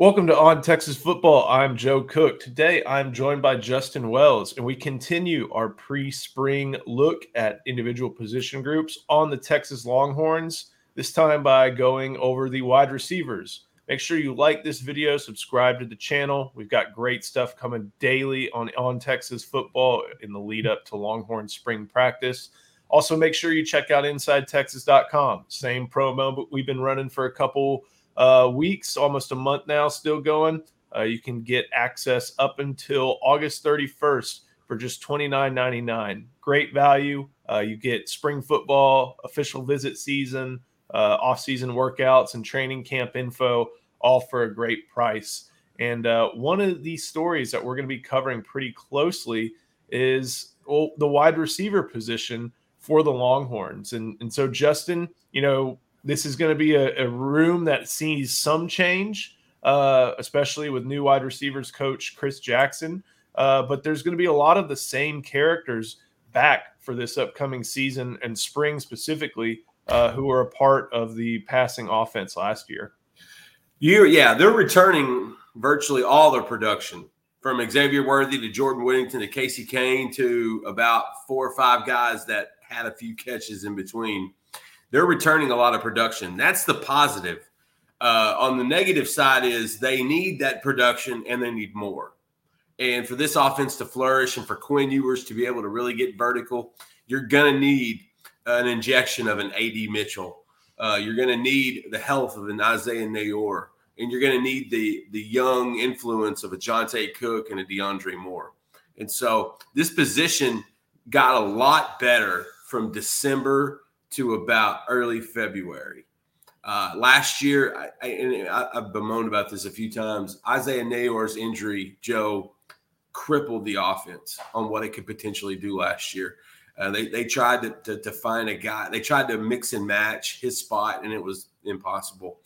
Welcome to On Texas Football. I'm Joe Cook. Today I'm joined by Justin Wells, and we continue our pre spring look at individual position groups on the Texas Longhorns, this time by going over the wide receivers. Make sure you like this video, subscribe to the channel. We've got great stuff coming daily on On Texas Football in the lead up to Longhorn spring practice. Also, make sure you check out InsideTexas.com. Same promo, but we've been running for a couple uh, weeks, almost a month now, still going. Uh, you can get access up until August 31st for just $29.99. Great value. Uh, you get spring football, official visit season, uh, off-season workouts, and training camp info, all for a great price. And uh, one of these stories that we're going to be covering pretty closely is well, the wide receiver position for the Longhorns. And, and so, Justin, you know, this is going to be a, a, room that sees some change, uh, especially with new wide receivers coach Chris Jackson. Uh, but there's going to be a lot of the same characters back for this upcoming season and spring specifically, uh, who are a part of the passing offense last year. You, yeah, they're returning virtually all their production from Xavier Worthy to Jordan Whittington to Casey Cain to about four or five guys that had a few catches in between they're returning a lot of production. That's the positive. Uh, on the negative side is they need that production and they need more. And for this offense to flourish and for Quinn Ewers to be able to really get vertical, you're going to need an injection of an AD Mitchell. Uh, you're going to need the health of an Isaiah Neyor. And you're going to need the the young influence of a Johntay Cook and a DeAndre Moore. And so this position got a lot better from December to about early February. Uh, last year, I, I, I've bemoaned about this a few times. Isaiah Neyor's injury, Joe, crippled the offense on what it could potentially do last year. Uh, they, they tried to, to, to, find a guy. They tried to mix and match his spot, and it was impossible.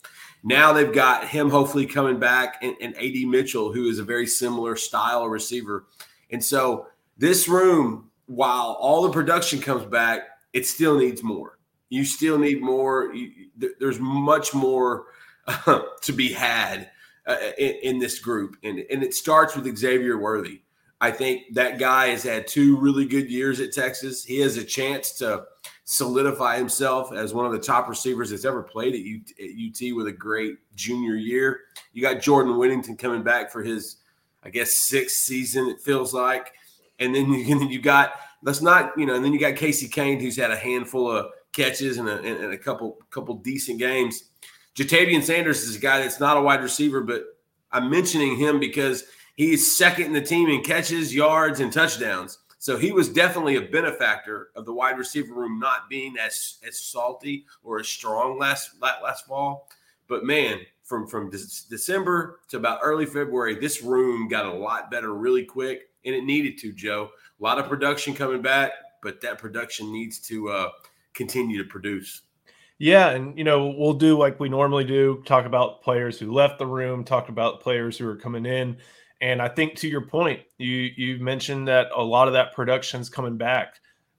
Now they've got him hopefully coming back, and, and AD Mitchell, who is a very similar style receiver. And so this room, while all the production comes back, it still needs more you still need more. You, there's much more uh, to be had uh, in, in, this group, and and it starts with Xavier Worthy. I think that guy has had two really good years at Texas. He has a chance to solidify himself as one of the top receivers that's ever played at, at UT with a great junior year. You got Jordan Whittington coming back for his, I guess, sixth season. It feels like, and then you, and then you got let's not you know, and then you got Casey Cain who's had a handful of catches and a, and a couple couple decent games. Ja'Tavion Sanders is a guy that's not a wide receiver, but I'm mentioning him because he's second in the team in catches, yards, and touchdowns. So he was definitely a benefactor of the wide receiver room not being as as salty or as strong last last fall. But man, from from December to about early February, this room got a lot better really quick, and it needed to. Joe, a lot of production coming back, but that production needs to uh, continue to produce. Yeah, and you know we'll do like we normally do, talk about players who left the room, talk about players who are coming in, and I think to your point, you you mentioned that a lot of that production's coming back.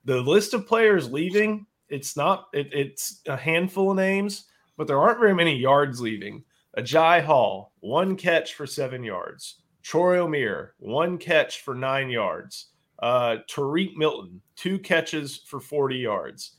The list of players leaving, it's not it, it's a handful of names, but there aren't very many yards leaving. Agiye Hall, one catch for seven yards. Troy Omeire, one catch for nine yards. Uh, Tarique Milton, two catches for 40 yards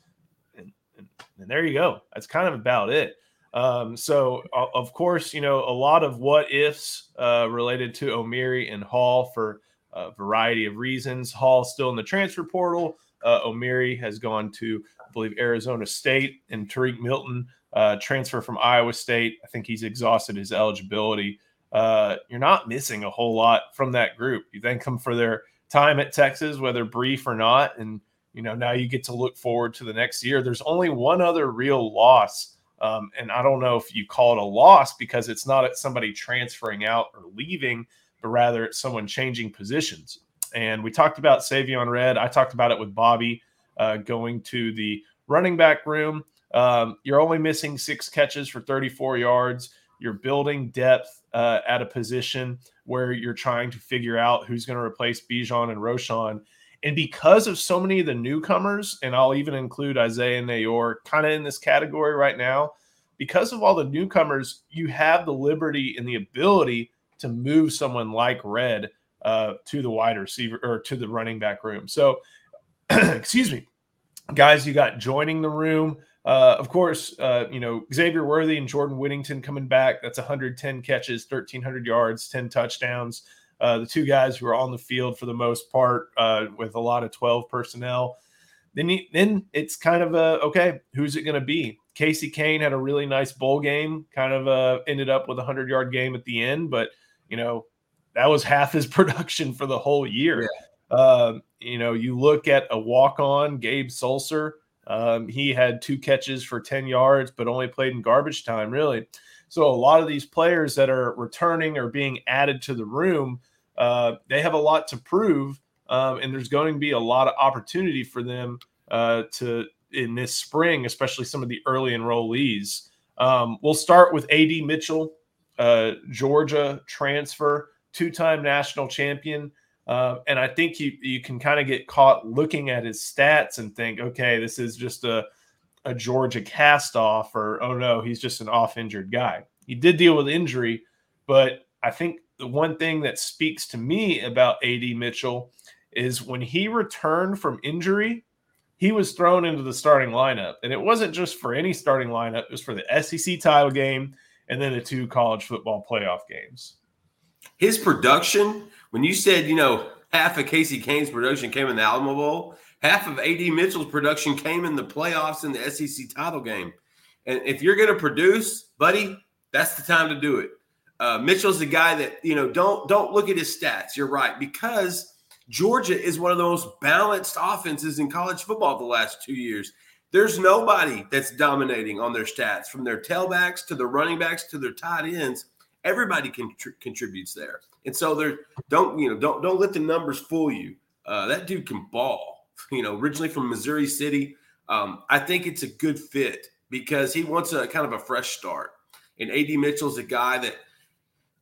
and, and there you go. That's kind of about it. Um, so, of course, you know, a lot of what ifs uh, related to Omeire and Hall for a variety of reasons. Hall still in the transfer portal. Uh, Omeire has gone to, I believe, Arizona State, and Tarique Milton uh, transfer from Iowa State. I think he's exhausted his eligibility. Uh, you're not missing a whole lot from that group. You thank them for their time at Texas, whether brief or not, and you know now you get to look forward to the next year there's only one other real loss um, and i don't know if you call it a loss because it's not somebody transferring out or leaving but rather it's someone changing positions and we talked about Savion Red. I talked about it with Bobby uh, going to the running back room. Um, you're only missing six catches for 34 yards. You're building depth uh, at a position where you're trying to figure out who's going to replace Bijan and Roschon. And because of so many of the newcomers, and I'll even include Isaiah and Neyor kind of in this category right now, because of all the newcomers, you have the liberty and the ability to move someone like Red uh, to the wide receiver or to the running back room. So, excuse me, guys, you got joining the room. Uh, of course, uh, you know Xavier Worthy and Jordan Whittington coming back. That's 110 catches, 1,300 yards, 10 touchdowns. Uh, the two guys who are on the field for the most part uh, with a lot of 12 personnel. Then, you, then it's kind of a okay. Who's it going to be? Casey Cain had a really nice bowl game. Kind of uh, ended up with a 100 yard game at the end, but you know that was half his production for the whole year. Yeah. Um, you know, you look at a walk on Gabe Sulser um, he had two catches for 10 yards, but only played in garbage time, really. So a lot of these players that are returning or being added to the room, uh, they have a lot to prove, um, and there's going to be a lot of opportunity for them uh, to in this spring, especially some of the early enrollees. Um, we'll start with AD Mitchell, uh, Georgia transfer, two-time national champion. Uh, and I think you you can kind of get caught looking at his stats and think, okay, this is just a a Georgia cast off, or oh no, he's just an off injured guy. He did deal with injury, but I think the one thing that speaks to me about AD Mitchell is when he returned from injury, he was thrown into the starting lineup, and it wasn't just for any starting lineup; it was for the SEC title game and then the two college football playoff games. His production when you said, you know, half of Casey Cain's production came in the Alamo Bowl, half of AD Mitchell's production came in the playoffs in the SEC title game. And if you're going to produce, buddy, that's the time to do it. Uh, Mitchell's the guy that you know. Don't don't look at his stats. You're right because Georgia is one of the most balanced offenses in college football the last two years. There's nobody that's dominating on their stats, from their tailbacks to the running backs to their tight ends. Everybody contr- contributes there. And so there, don't you know, don't don't let the numbers fool you. Uh, that dude can ball. You know, originally from Missouri City, um, I think it's a good fit because he wants a kind of a fresh start. And Ad Mitchell's a guy that,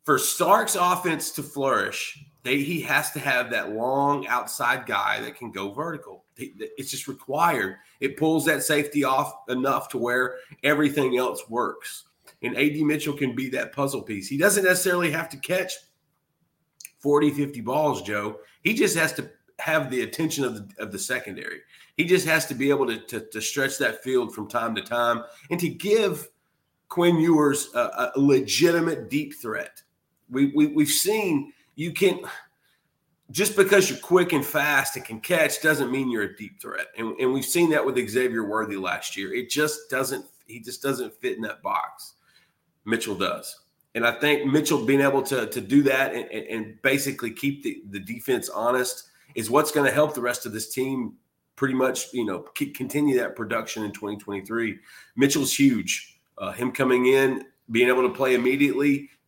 for Sark's offense to flourish, they, he has to have that long outside guy that can go vertical. It's just required. It pulls that safety off enough to where everything else works. And AD Mitchell can be that puzzle piece. He doesn't necessarily have to catch 40, 50 balls, Joe. He just has to have the attention of the, of the secondary. He just has to be able to, to, to stretch that field from time to time and to give Quinn Ewers a, a legitimate deep threat. We, we, we've seen you can just because you're quick and fast and can catch doesn't mean you're a deep threat. And, and we've seen that with Xavier Worthy last year. It just doesn't, he just doesn't fit in that box. Mitchell does. And I think Mitchell being able to, to do that and, and basically keep the, the defense honest is what's going to help the rest of this team pretty much, you know, continue that production in 2023. Mitchell's huge. Uh, him coming in, being able to play immediately,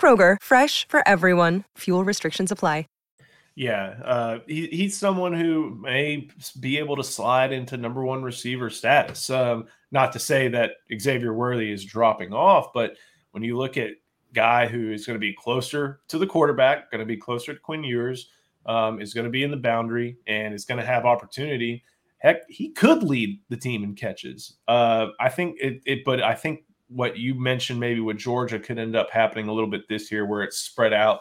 Kroger, fresh for everyone. Fuel restrictions apply. Yeah, uh, he, he's someone who may be able to slide into number one receiver status. Um, not to say that Xavier Worthy is dropping off, but when you look at guy who is going to be closer to the quarterback, going to be closer to Quinn Ewers, um, is going to be in the boundary and is going to have opportunity. Heck, he could lead the team in catches. Uh, I think it, it, but I think what you mentioned maybe with Georgia could end up happening a little bit this year, where it's spread out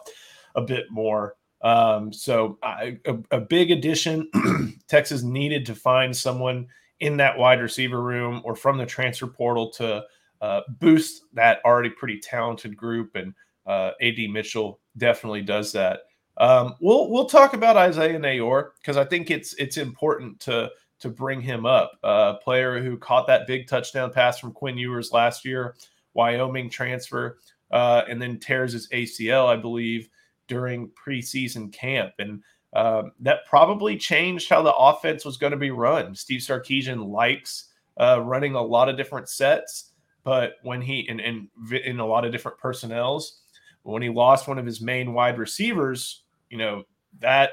a bit more. Um, so I, a, a, big addition. Texas needed to find someone in that wide receiver room or from the transfer portal to uh, boost that already pretty talented group, and uh, Ad Mitchell definitely does that. Um, we'll we'll talk about Isaiah Neyor because I think it's it's important to to bring him up. A uh, player who caught that big touchdown pass from Quinn Ewers last year, Wyoming transfer, uh, and then tears his ACL, I believe during preseason camp. And um, that probably changed how the offense was going to be run. Steve Sarkisian likes uh, running a lot of different sets, but when he and in a lot of different personnels, when he lost one of his main wide receivers, you know that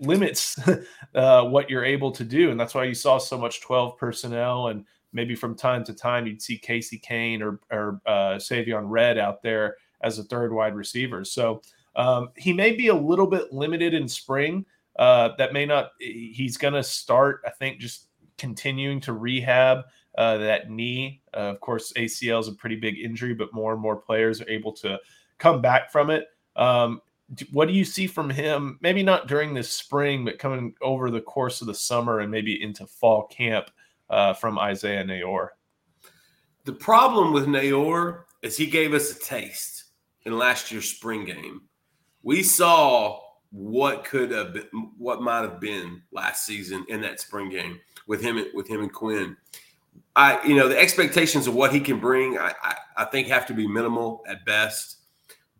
limits uh, what you're able to do, and that's why you saw so much 12 personnel and maybe from time to time you'd see Casey Cain or or uh, Savion Red out there as a third wide receiver. So um, he may be a little bit limited in spring. Uh, that may not. He's going to start, I think, just continuing to rehab uh, that knee. Uh, of course, ACL is a pretty big injury, but more and more players are able to come back from it. Um, what do you see from him? Maybe not during this spring, but coming over the course of the summer and maybe into fall camp uh, from Isaiah Neyor. The problem with Neyor is he gave us a taste in last year's spring game. We saw what could have been, what might have been last season in that spring game with him with him and Quinn. I, you know, the expectations of what he can bring, I, I, I think have to be minimal at best.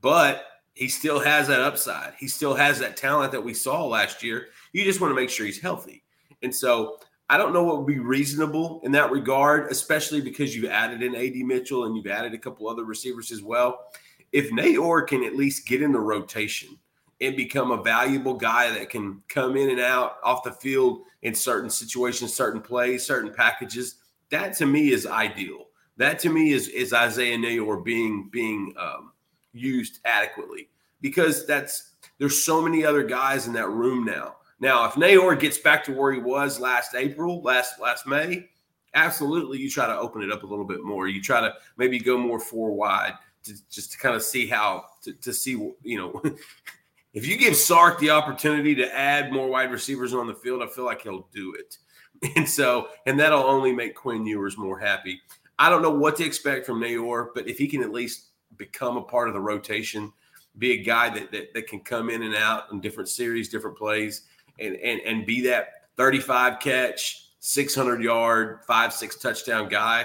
But he still has that upside. He still has that talent that we saw last year. You just want to make sure he's healthy. And so I don't know what would be reasonable in that regard, especially because you've added in AD Mitchell and you've added a couple other receivers as well. If Neyor can at least get in the rotation and become a valuable guy that can come in and out off the field in certain situations, certain plays, certain packages, that to me is ideal. That to me is is Isaiah Neyor being being um, used adequately because that's there's so many other guys in that room now now, if Neyor gets back to where he was last April, last last May, absolutely you try to open it up a little bit more. You try to maybe go more four wide to just to kind of see how to, to see you know if you give Sark the opportunity to add more wide receivers on the field, I feel like he'll do it. And so, and that'll only make Quinn Ewers more happy. I don't know what to expect from Neyor, but if he can at least become a part of the rotation, be a guy that, that, that can come in and out in different series, different plays, and and and be that 35 catch, 600 yard, five six touchdown guy.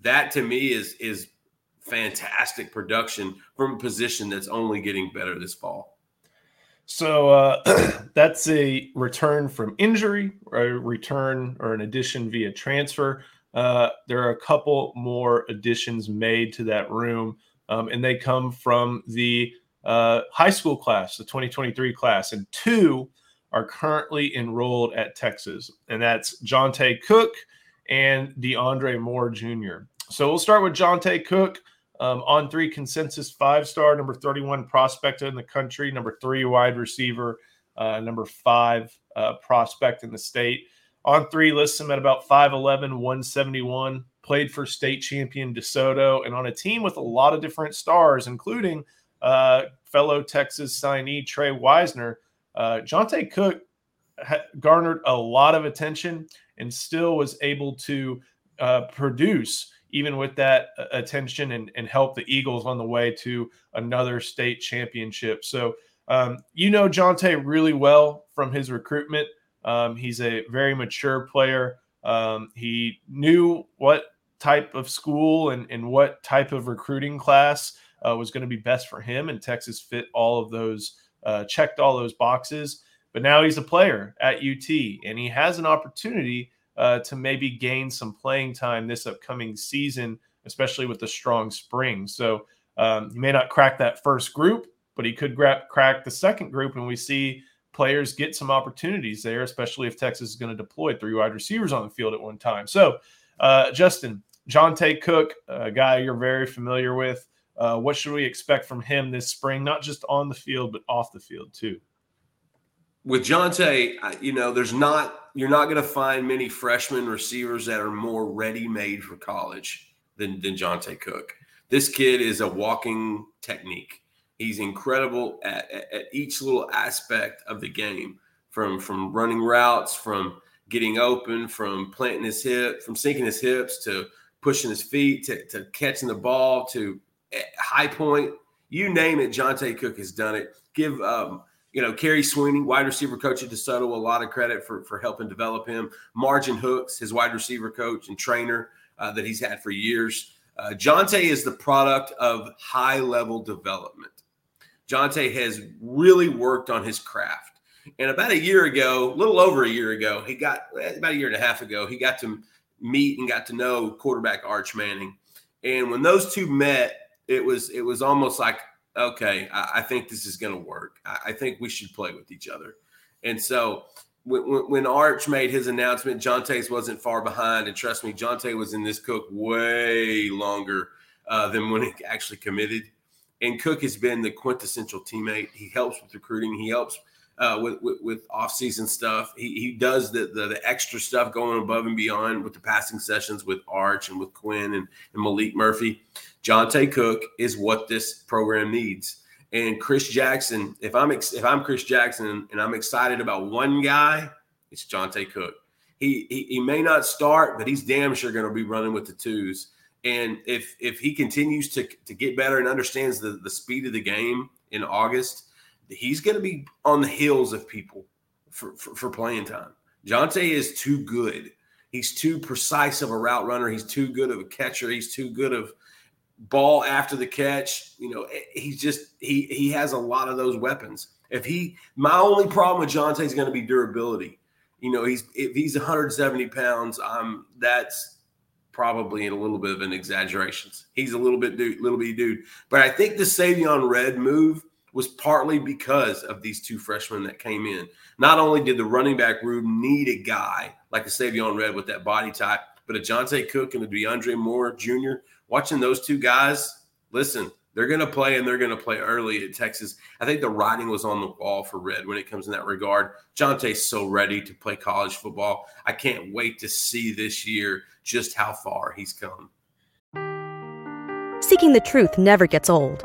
That to me is is fantastic production from a position that's only getting better this fall. So uh, that's a return from injury, a return or an addition via transfer. Uh, there are a couple more additions made to that room, um, and they come from the uh, high school class, the 2023 class, and two are currently enrolled at Texas, and that's Johntay Cook and DeAndre Moore Jr. So we'll start with Johntay Cook. Um, on three consensus five star, number 31 prospect in the country, number three wide receiver, uh, number five uh, prospect in the state. On three lists him at about 5'11, 171, played for state champion DeSoto, and on a team with a lot of different stars, including uh, fellow Texas signee Tre Wisner, uh, Johntay Cook ha- garnered a lot of attention and still was able to uh, produce even with that uh, attention and, and help the Eagles on the way to another state championship. So, um, you know, Johntay really well from his recruitment. Um, he's a very mature player. Um, he knew what type of school and, and what type of recruiting class uh, was going to be best for him, and Texas fit all of those uh, checked all those boxes. But now he's a player at UT, and he has an opportunity uh, to maybe gain some playing time this upcoming season, especially with the strong spring. So um, he may not crack that first group, but he could gra- crack the second group, and we see players get some opportunities there, especially if Texas is going to deploy three wide receivers on the field at one time. So, uh, Justin, Johntay Cook, a guy you're very familiar with. Uh, what should we expect from him this spring, not just on the field, but off the field too? With Johntay, you know, there's not, you're not going to find many freshman receivers that are more ready made for college than, than Johntay Cook. This kid is a walking technique. He's incredible at, at, at each little aspect of the game from, from running routes, from getting open, from planting his hip, from sinking his hips to pushing his feet to, to catching the ball to High Point, you name it, Johntay Cook has done it. Give um, you know, Kerry Sweeney, wide receiver coach at DeSoto, a lot of credit for for helping develop him. Margin Hooks, his wide receiver coach and trainer uh, that he's had for years. Uh, Johntay is the product of high level development. Johntay has really worked on his craft. And about a year ago, a little over a year ago, he got about a year and a half ago, he got to meet and got to know quarterback Arch Manning And when those two met, it was it was almost like okay, I, I think this is going to work. I, I, think we should play with each other. And so when, when Arch made his announcement, Johntay's wasn't far behind. And trust me, Johntay was in this Cook way longer uh, than when he actually committed. And Cook has been the quintessential teammate. He helps with recruiting. He helps uh, with, with, with off-season stuff. He, he does the, the, the extra stuff going above and beyond with the passing sessions with Arch and with Quinn and, and Maalik Murphy. Johntay Cook is what this program needs. And Chris Jackson, if I'm ex- if I'm Chris Jackson and I'm excited about one guy, it's Johntay Cook. He, he he may not start, but he's damn sure going to be running with the twos. And if if he continues to to get better and understands the the speed of the game in August, he's going to be on the heels of people for, for, for playing time. Johntay is too good. He's too precise of a route runner. He's too good of a catcher. He's too good of ball after the catch. You know, he's just he he has a lot of those weapons. If he, my only problem with Johntay is going to be durability. You know, he's if he's 170 pounds, um, that's probably a little bit of an exaggeration. He's a little bit dude, little bitty dude. But I think the Savion Red move was partly because of these two freshmen that came in. Not only did the running back room need a guy like a Savion Red with that body type, but a Johntay Cook and a DeAndre Moore Jr watching those two guys, listen, they're going to play and they're going to play early at Texas. I think the writing was on the wall for Red when it comes in that regard. Johntay's so ready to play college football. I can't wait to see this year just how far he's come. Seeking the truth never gets old.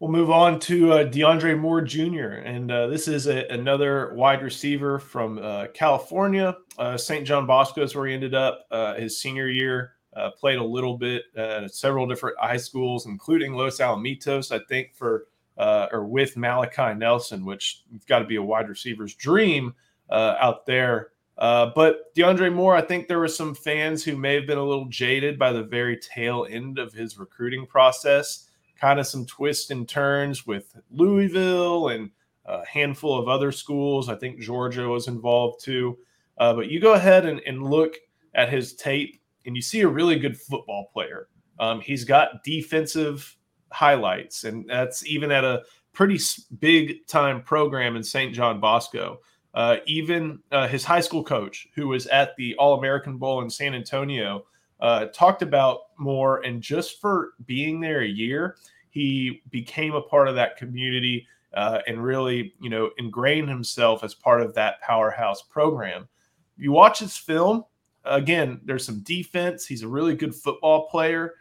We'll move on to uh, DeAndre Moore Jr. And uh, this is a, another wide receiver from uh, California. Uh, St. John Bosco is where he ended up uh, his senior year. Uh, played a little bit at several different high schools, including Los Alamitos, I think, for or with Malachi Nelson, which got to be a wide receiver's dream out there. But DeAndre Moore, I think there were some fans who may have been a little jaded by the very tail end of his recruiting process. Kind of some twists and turns with Louisville and a handful of other schools. I think Georgia was involved too. Uh, but you go ahead and, and look at his tape and you see a really good football player. Um, he's got defensive highlights, and that's even at a pretty big time program in St. John Bosco. Uh, even uh, his high school coach, who was at the All American Bowl in San Antonio, uh, talked about more. And just for being there a year, he became a part of that community uh, and really, you know, ingrained himself as part of that powerhouse program. You watch his film, again, there's some defense. He's a really good football player,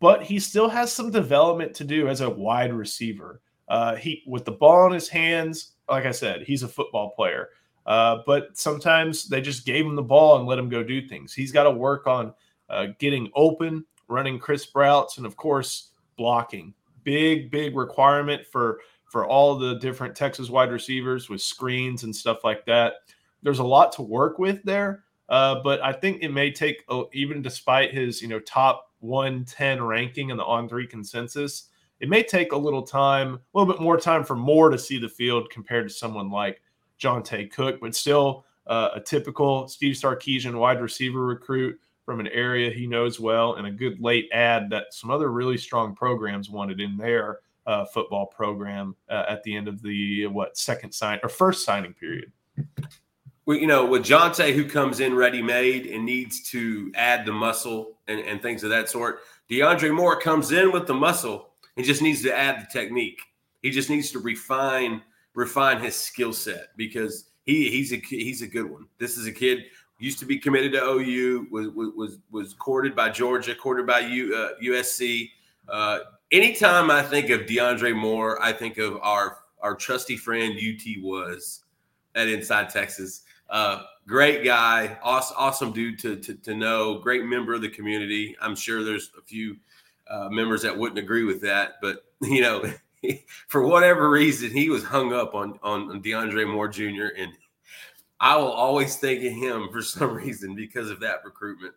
but he still has some development to do as a wide receiver. Uh, he with the ball in his hands, like I said, he's a football player. Uh, but sometimes they just gave him the ball and let him go do things. He's got to work on uh, getting open, running crisp routes, and of course blocking. Big, big requirement for for all the different Texas wide receivers with screens and stuff like that. There's a lot to work with there, uh, but I think it may take, even despite his, you know, top 110 ranking in the on three consensus, it may take a little time, a little bit more time for more to see the field compared to someone like Johntay Cook, but still uh, a typical Steve Sarkisian wide receiver recruit from an area he knows well and a good late ad that some other really strong programs wanted in their uh, football program uh, at the end of the what second sign or first signing period well, you know, with Johntay, who comes in ready made and needs to add the muscle and, and things of that sort, DeAndre Moore comes in with the muscle and just needs to add the technique. He just needs to refine refine his skill set because he he's a he's a good one. This is a kid used to be committed to OU, was was was courted by Georgia, courted by U, uh, USC. Uh, anytime I think of DeAndre Moore, I think of our our trusty friend UT was at Inside Texas. Uh, great guy, awesome, awesome dude to, to, to know. Great member of the community. I'm sure there's a few uh, members that wouldn't agree with that, but you know, for whatever reason, he was hung up on on DeAndre Moore Jr. and I will always think of him for some reason because of that recruitment.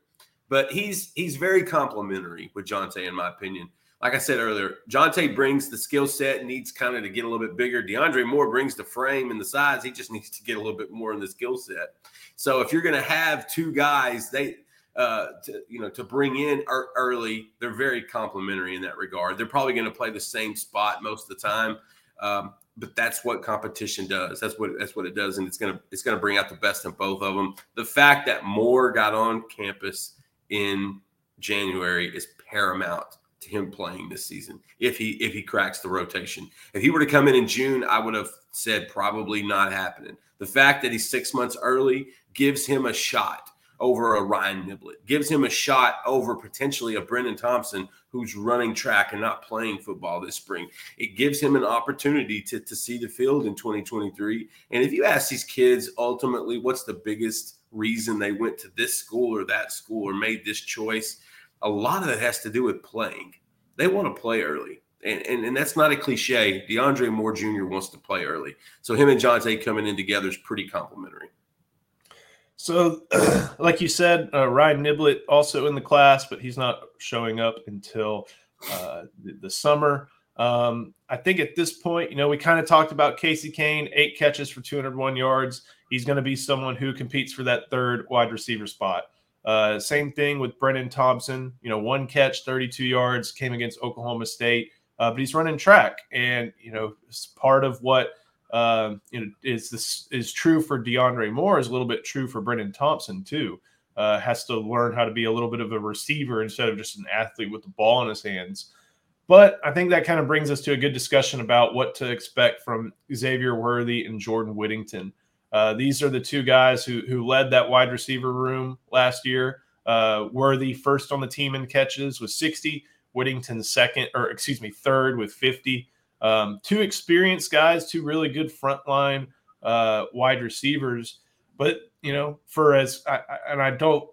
But he's he's very complimentary with Johntay, in my opinion. Like I said earlier, Johntay brings the skill set, needs kind of to get a little bit bigger. DeAndre Moore brings the frame and the size. He just needs to get a little bit more in the skill set. So if you're going to have two guys, they uh, to, you know, to bring in early, they're very complimentary in that regard. They're probably going to play the same spot most of the time, um, but that's what competition does. That's what that's what it does, and it's gonna it's gonna bring out the best in both of them. The fact that Moore got on campus in January is paramount to him playing this season. If he if he cracks the rotation, if he were to come in in June, I would have said probably not happening. The fact that he's six months early gives him a shot over a Ryan Niblett, gives him a shot over potentially a Brenen Thompson who's running track and not playing football this spring. It gives him an opportunity to, to see the field in 2023. And if you ask these kids ultimately what's the biggest reason they went to this school or that school or made this choice, a lot of it has to do with playing. They want to play early. And, and, and that's not a cliche. DeAndre Moore Jr. wants to play early. So him and Johntay coming in together is pretty complimentary. So, like you said, uh, Ryan Niblett also in the class, but he's not showing up until uh, the, the, summer. Um, I think at this point, you know, we kind of talked about Casey Cain, eight catches for 201 yards. He's going to be someone who competes for that third wide receiver spot. Uh, same thing with Brenen Thompson. You know, one catch, 32 yards, came against Oklahoma State, uh, but he's running track, and you know, it's part of what uh, you know, is this is true for DeAndre Moore is a little bit true for Brenen Thompson too. Uh, has to learn how to be a little bit of a receiver instead of just an athlete with the ball in his hands. But I think that kind of brings us to a good discussion about what to expect from Xavier Worthy and Jordan Whittington. Uh, these are the two guys who who led that wide receiver room last year. Uh, Worthy first on the team in catches with 60. Whittington second, or excuse me, third with 50. Um, two experienced guys, two really good frontline uh, wide receivers. But you know, for as I, and I don't,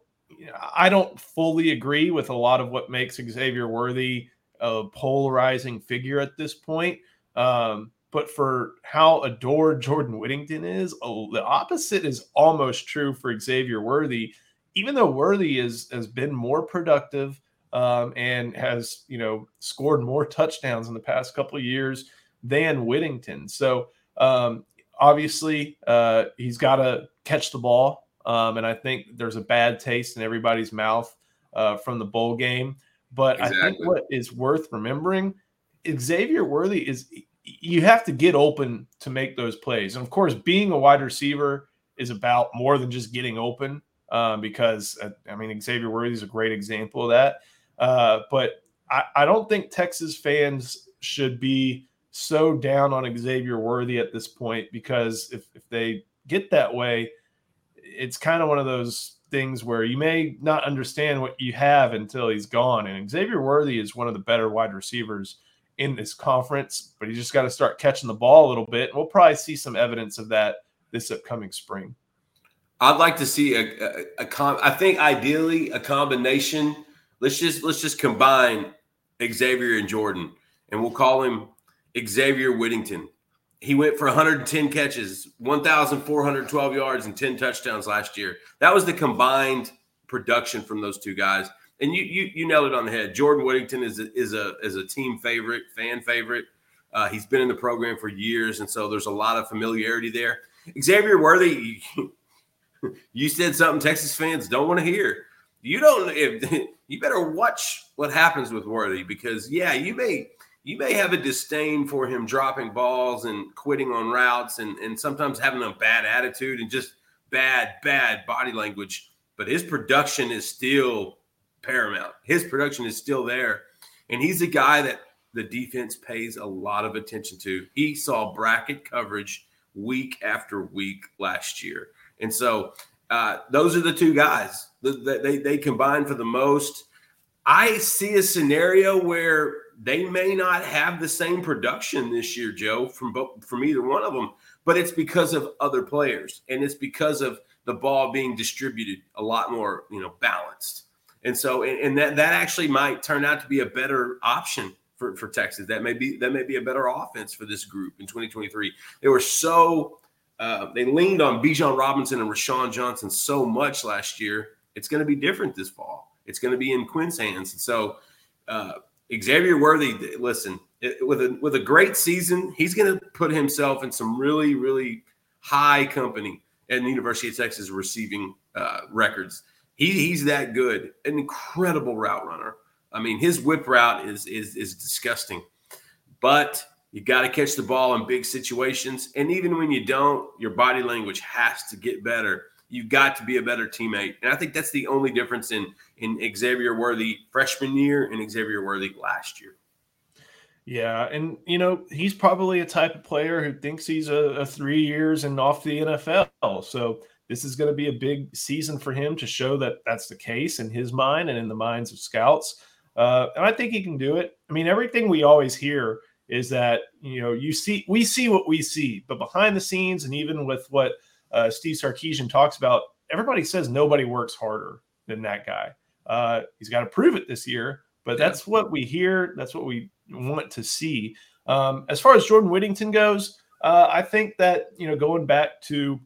I don't fully agree with a lot of what makes Xavier Worthy a polarizing figure at this point. Um, but for how adored Jordan Whittington is, oh, the opposite is almost true for Xavier Worthy. Even though Worthy is has been more productive um, and has you know scored more touchdowns in the past couple of years than Whittington. So um, obviously uh, he's got to catch the ball, um, and I think there's a bad taste in everybody's mouth uh, from the bowl game. But exactly. I think what is worth remembering, Xavier Worthy is you have to get open to make those plays, and of course, being a wide receiver is about more than just getting open. Um, because uh, I mean Xavier Worthy is a great example of that. Uh, but I, I don't think Texas fans should be so down on Xavier Worthy at this point because if, if they get that way, it's kind of one of those things where you may not understand what you have until he's gone. And Xavier Worthy is one of the better wide receivers in this conference, but he just got to start catching the ball a little bit. We'll probably see some evidence of that this upcoming spring. I'd like to see a, a, a com- I think ideally a combination – let's just let's just combine Xavier and Jordan, and we'll call him Xavier Whittington. He went for 110 catches, 1,412 yards, and 10 touchdowns last year. That was the combined production from those two guys. And you you you nailed it on the head. Jordan Whittington is a, is a is a team favorite, fan favorite. Uh, he's been in the program for years, and so there's a lot of familiarity there. Xavier Worthy, you said something Texas fans don't want to hear you don't if, you better watch what happens with Worthy because yeah, you may you may have a disdain for him dropping balls and quitting on routes and and sometimes having a bad attitude and just bad bad body language, but his production is still paramount. His production is still there, and he's a guy that the defense pays a lot of attention to. He saw bracket coverage week after week last year, and so uh, those are the two guys they, they combine for the most. I see a scenario where they may not have the same production this year, Joe, from from either one of them, but it's because of other players and it's because of the ball being distributed a lot more, you know, balanced. And so, and, and that that actually might turn out to be a better option for, for Texas. That may be that may be a better offense for this group in 2023. They were so uh, they leaned on Bijan Robinson and Roschon Johnson so much last year. It's going to be different this fall. It's going to be in Quinn's hands. And so uh, Xavier Worthy, listen, it, with a with a great season, he's going to put himself in some really really high company at the University of Texas receiving uh, records. He, he's that good, an incredible route runner. I mean, his whip route is is is disgusting, but you got to catch the ball in big situations. And even when you don't, your body language has to get better. You've got to be a better teammate. And I think that's the only difference in in Xavier Worthy freshman year and Xavier Worthy last year. Yeah, and you know he's probably a type of player who thinks he's a, a three years and off the NFL. So this is going to be a big season for him to show that that's the case in his mind and in the minds of scouts. Uh, and I think he can do it. I mean, everything we always hear is that you know you see we see what we see, but behind the scenes, and even with what uh, Steve Sarkisian talks about, everybody says nobody works harder than that guy. Uh, he's got to prove it this year, but that's what we hear. That's what we want to see. Um, as far as Jordan Whittington goes, uh, I think that you know going back to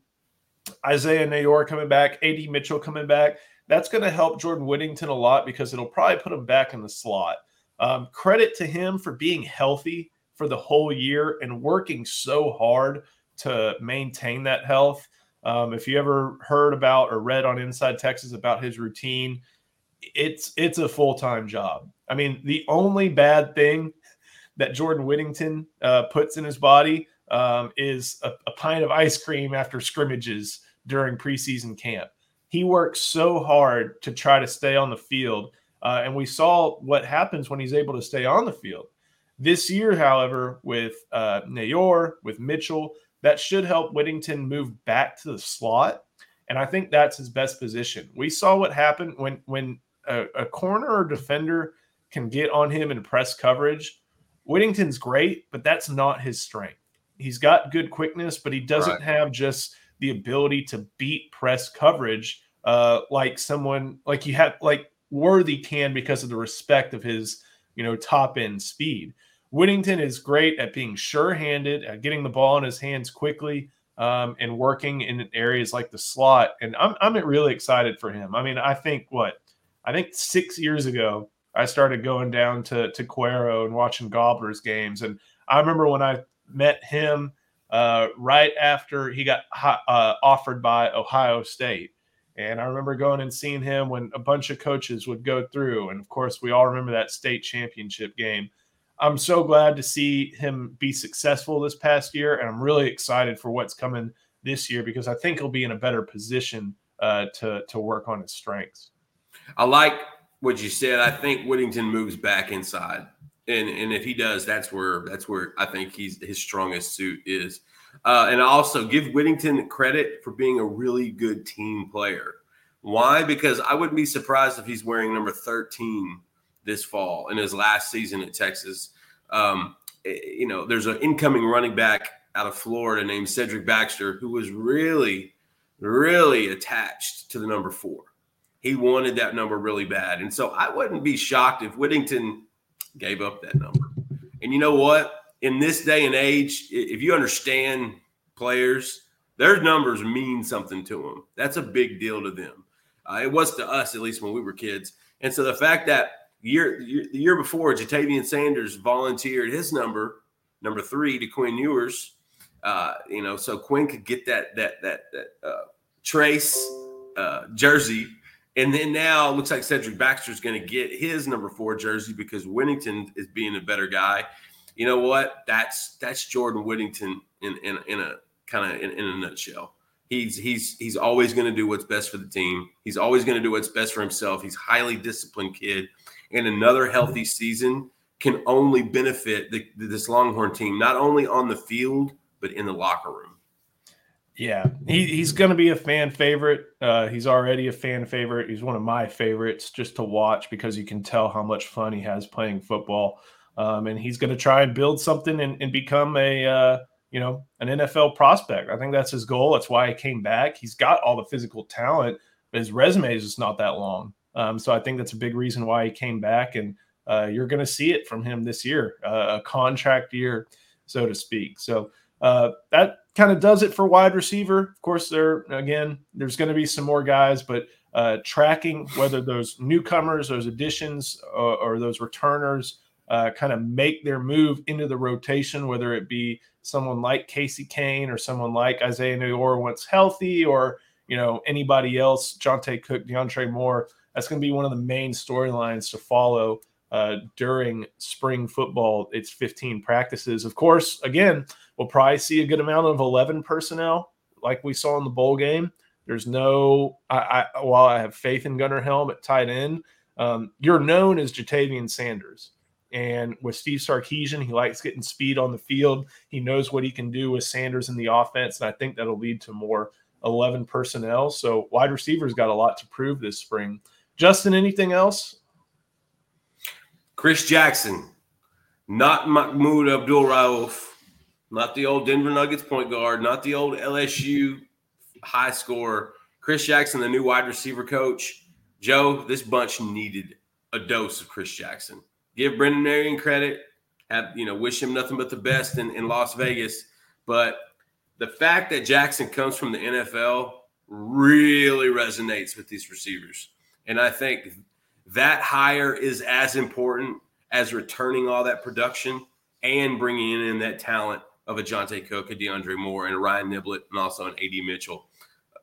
Isaiah Neyor coming back, AD Mitchell coming back, that's going to help Jordan Whittington a lot because it'll probably put him back in the slot. Um, credit to him for being healthy for the whole year and working so hard to maintain that health. Um, if you ever heard about or read on Inside Texas about his routine, it's it's a full time job. I mean, the only bad thing that Jordan Whittington uh, puts in his body um, is a, a pint of ice cream after scrimmages during preseason camp. He works so hard to try to stay on the field. Uh, and we saw what happens when he's able to stay on the field. This year, however, with uh, Neyor, with Mitchell, that should help Whittington move back to the slot. And I think that's his best position. We saw what happened when when a, a corner or defender can get on him in press coverage. Whittington's great, but that's not his strength. He's got good quickness, but he doesn't right. have just the ability to beat press coverage uh, like someone like you have like Worthy can because of the respect of his you know top end speed. Whittington is great at being sure-handed, at getting the ball in his hands quickly, um, and working in areas like the slot. And I'm I'm really excited for him. I mean, I think what I think six years ago I started going down to to Cuero and watching Gobblers games, and I remember when I met him uh, right after he got uh, offered by Ohio State. And I remember going and seeing him when a bunch of coaches would go through. And of course, we all remember that state championship game. I'm so glad to see him be successful this past year. And I'm really excited for what's coming this year because I think he'll be in a better position uh, to, to work on his strengths. I like what you said. I think Whittington moves back inside and and if he does, that's where that's where I think he's his strongest suit is. Uh, and also give Whittington credit for being a really good team player. Why? Because I wouldn't be surprised if he's wearing number 13 this fall in his last season at Texas. Um, eh, you know, there's an incoming running back out of Florida named Cedric Baxter who was really, really attached to the number four. He wanted that number really bad. And so I wouldn't be shocked if Whittington gave up that number. And you know what? In this day and age, if you understand players, their numbers mean something to them. That's a big deal to them. Uh, it was to us, at least when we were kids. And so the fact that year, year the year before, Ja'Tavion Sanders volunteered his number, number three, to Quinn Ewers. Uh, you know, so Quinn could get that that that that uh, trace uh, jersey and then now looks like Cedric Baxter is going to get his number four jersey because Whittington is being a better guy. You know what? That's that's Jordan Whittington in in, in a kind of in, in, a nutshell. He's he's he's always going to do what's best for the team. He's always going to do what's best for himself. He's highly disciplined kid, and another healthy season can only benefit the, this Longhorn team not only on the field but in the locker room. Yeah, he, he's going to be a fan favorite. Uh, he's already a fan favorite. He's one of my favorites just to watch because you can tell how much fun he has playing football. Um, and he's going to try and build something and, and become a uh, you know an NFL prospect. I think that's his goal. That's why he came back. He's got all the physical talent, but his resume is just not that long. Um, so I think that's a big reason why he came back, and uh, you're going to see it from him this year, uh, a contract year, so to speak. So uh, that kind of does it for wide receiver. Of course, there again, there's going to be some more guys, but uh, tracking whether those newcomers, those additions, or, or those returners uh, kind of make their move into the rotation, whether it be someone like Casey Cain or someone like Isaiah Neyor once healthy, or you know anybody else, Johntay Cook, DeAndre Moore. That's going to be one of the main storylines to follow uh, during spring football. It's 15 practices. Of course, again, we'll probably see a good amount of 11 personnel like we saw in the bowl game. There's no, I, I while I have faith in Gunnar Helm at tight end, um, you're known as Ja'Tavion Sanders. And with Steve Sarkisian, he likes getting speed on the field. He knows what he can do with Sanders in the offense. And I think that'll lead to more 11 personnel. So wide receivers got a lot to prove this spring. Justin, anything else? Chris Jackson, not Mahmoud Abdul Rauf, not the old Denver Nuggets point guard, not the old LSU high scorer. Chris Jackson, the new wide receiver coach. Joe, this bunch needed a dose of Chris Jackson. Give Brennan Marion credit. Have you know, wish him nothing but the best in, in Las Vegas. But the fact that Jackson comes from the NFL really resonates with these receivers. And I think that hire is as important as returning all that production and bringing in that talent of a Johntay Cook, a DeAndre Moore, and Ryan Niblett, and also an AD Mitchell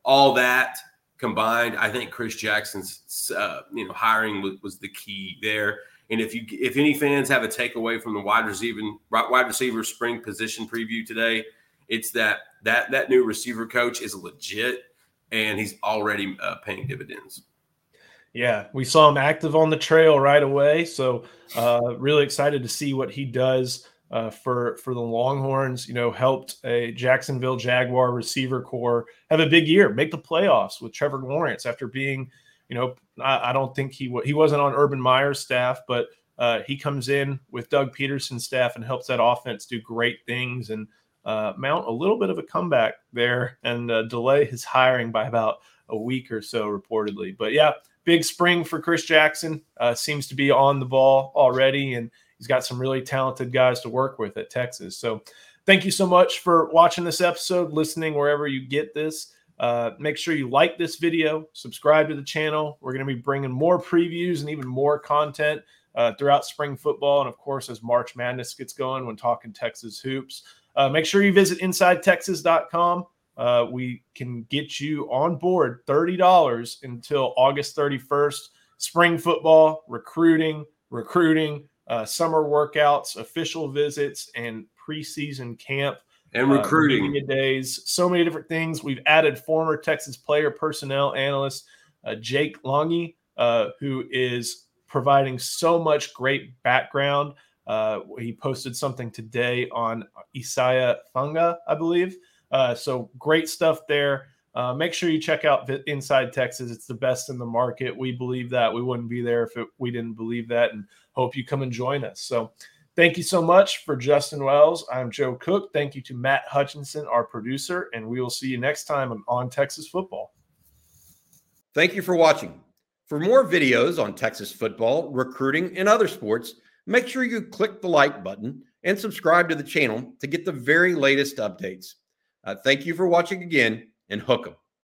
all that combined, I think Chris Jackson's uh, you know hiring was, was, the key there. And if you if any fans have a takeaway from the wide receiver wide receiver spring position preview today, it's that that that new receiver coach is legit and he's already uh, paying dividends. Yeah, we saw him active on the trail right away. So, uh, really excited to see what he does uh, for for the Longhorns. You know, helped a Jacksonville Jaguar receiver corps have a big year, make the playoffs with Trevor Lawrence after being, you know, I, I don't think he w- he wasn't on Urban Meyer's staff, but uh, he comes in with Doug Pederson's staff and helps that offense do great things and uh, mount a little bit of a comeback there and uh, delay his hiring by about a week or so, reportedly. But yeah, big spring for Chris Jackson. Uh, seems to be on the ball already and he's got some really talented guys to work with at Texas. So thank you so much for watching this episode, listening wherever you get this. Uh, make sure you like this video, subscribe to the channel. We're going to be bringing more previews and even more content uh, throughout spring football. And of course, as March Madness gets going, when talking Texas hoops, uh, make sure you visit InsideTexas.com. Uh, we can get you on board $30 until August 31st. Spring football, recruiting, recruiting, uh, summer workouts, official visits, and preseason camp and uh, recruiting uh, days. So many different things. We've added former Texas player personnel analyst uh, Jake Longy, uh, who is providing so much great background. Uh, he posted something today on Isaiah Funga, I believe. Uh, so great stuff there. Uh, make sure you check out Inside Texas. It's the best in the market. We believe that. We wouldn't be there if it, we didn't believe that. And hope you come and join us. So thank you so much for Justin Wells. I'm Joe Cook. Thank you to Matt Hutchinson, our producer, and we will see you next time on, on Texas Football. Thank you for watching. For more videos on Texas football, recruiting, and other sports, make sure you click the like button and subscribe to the channel to get the very latest updates. Uh, thank you for watching again and hook 'em.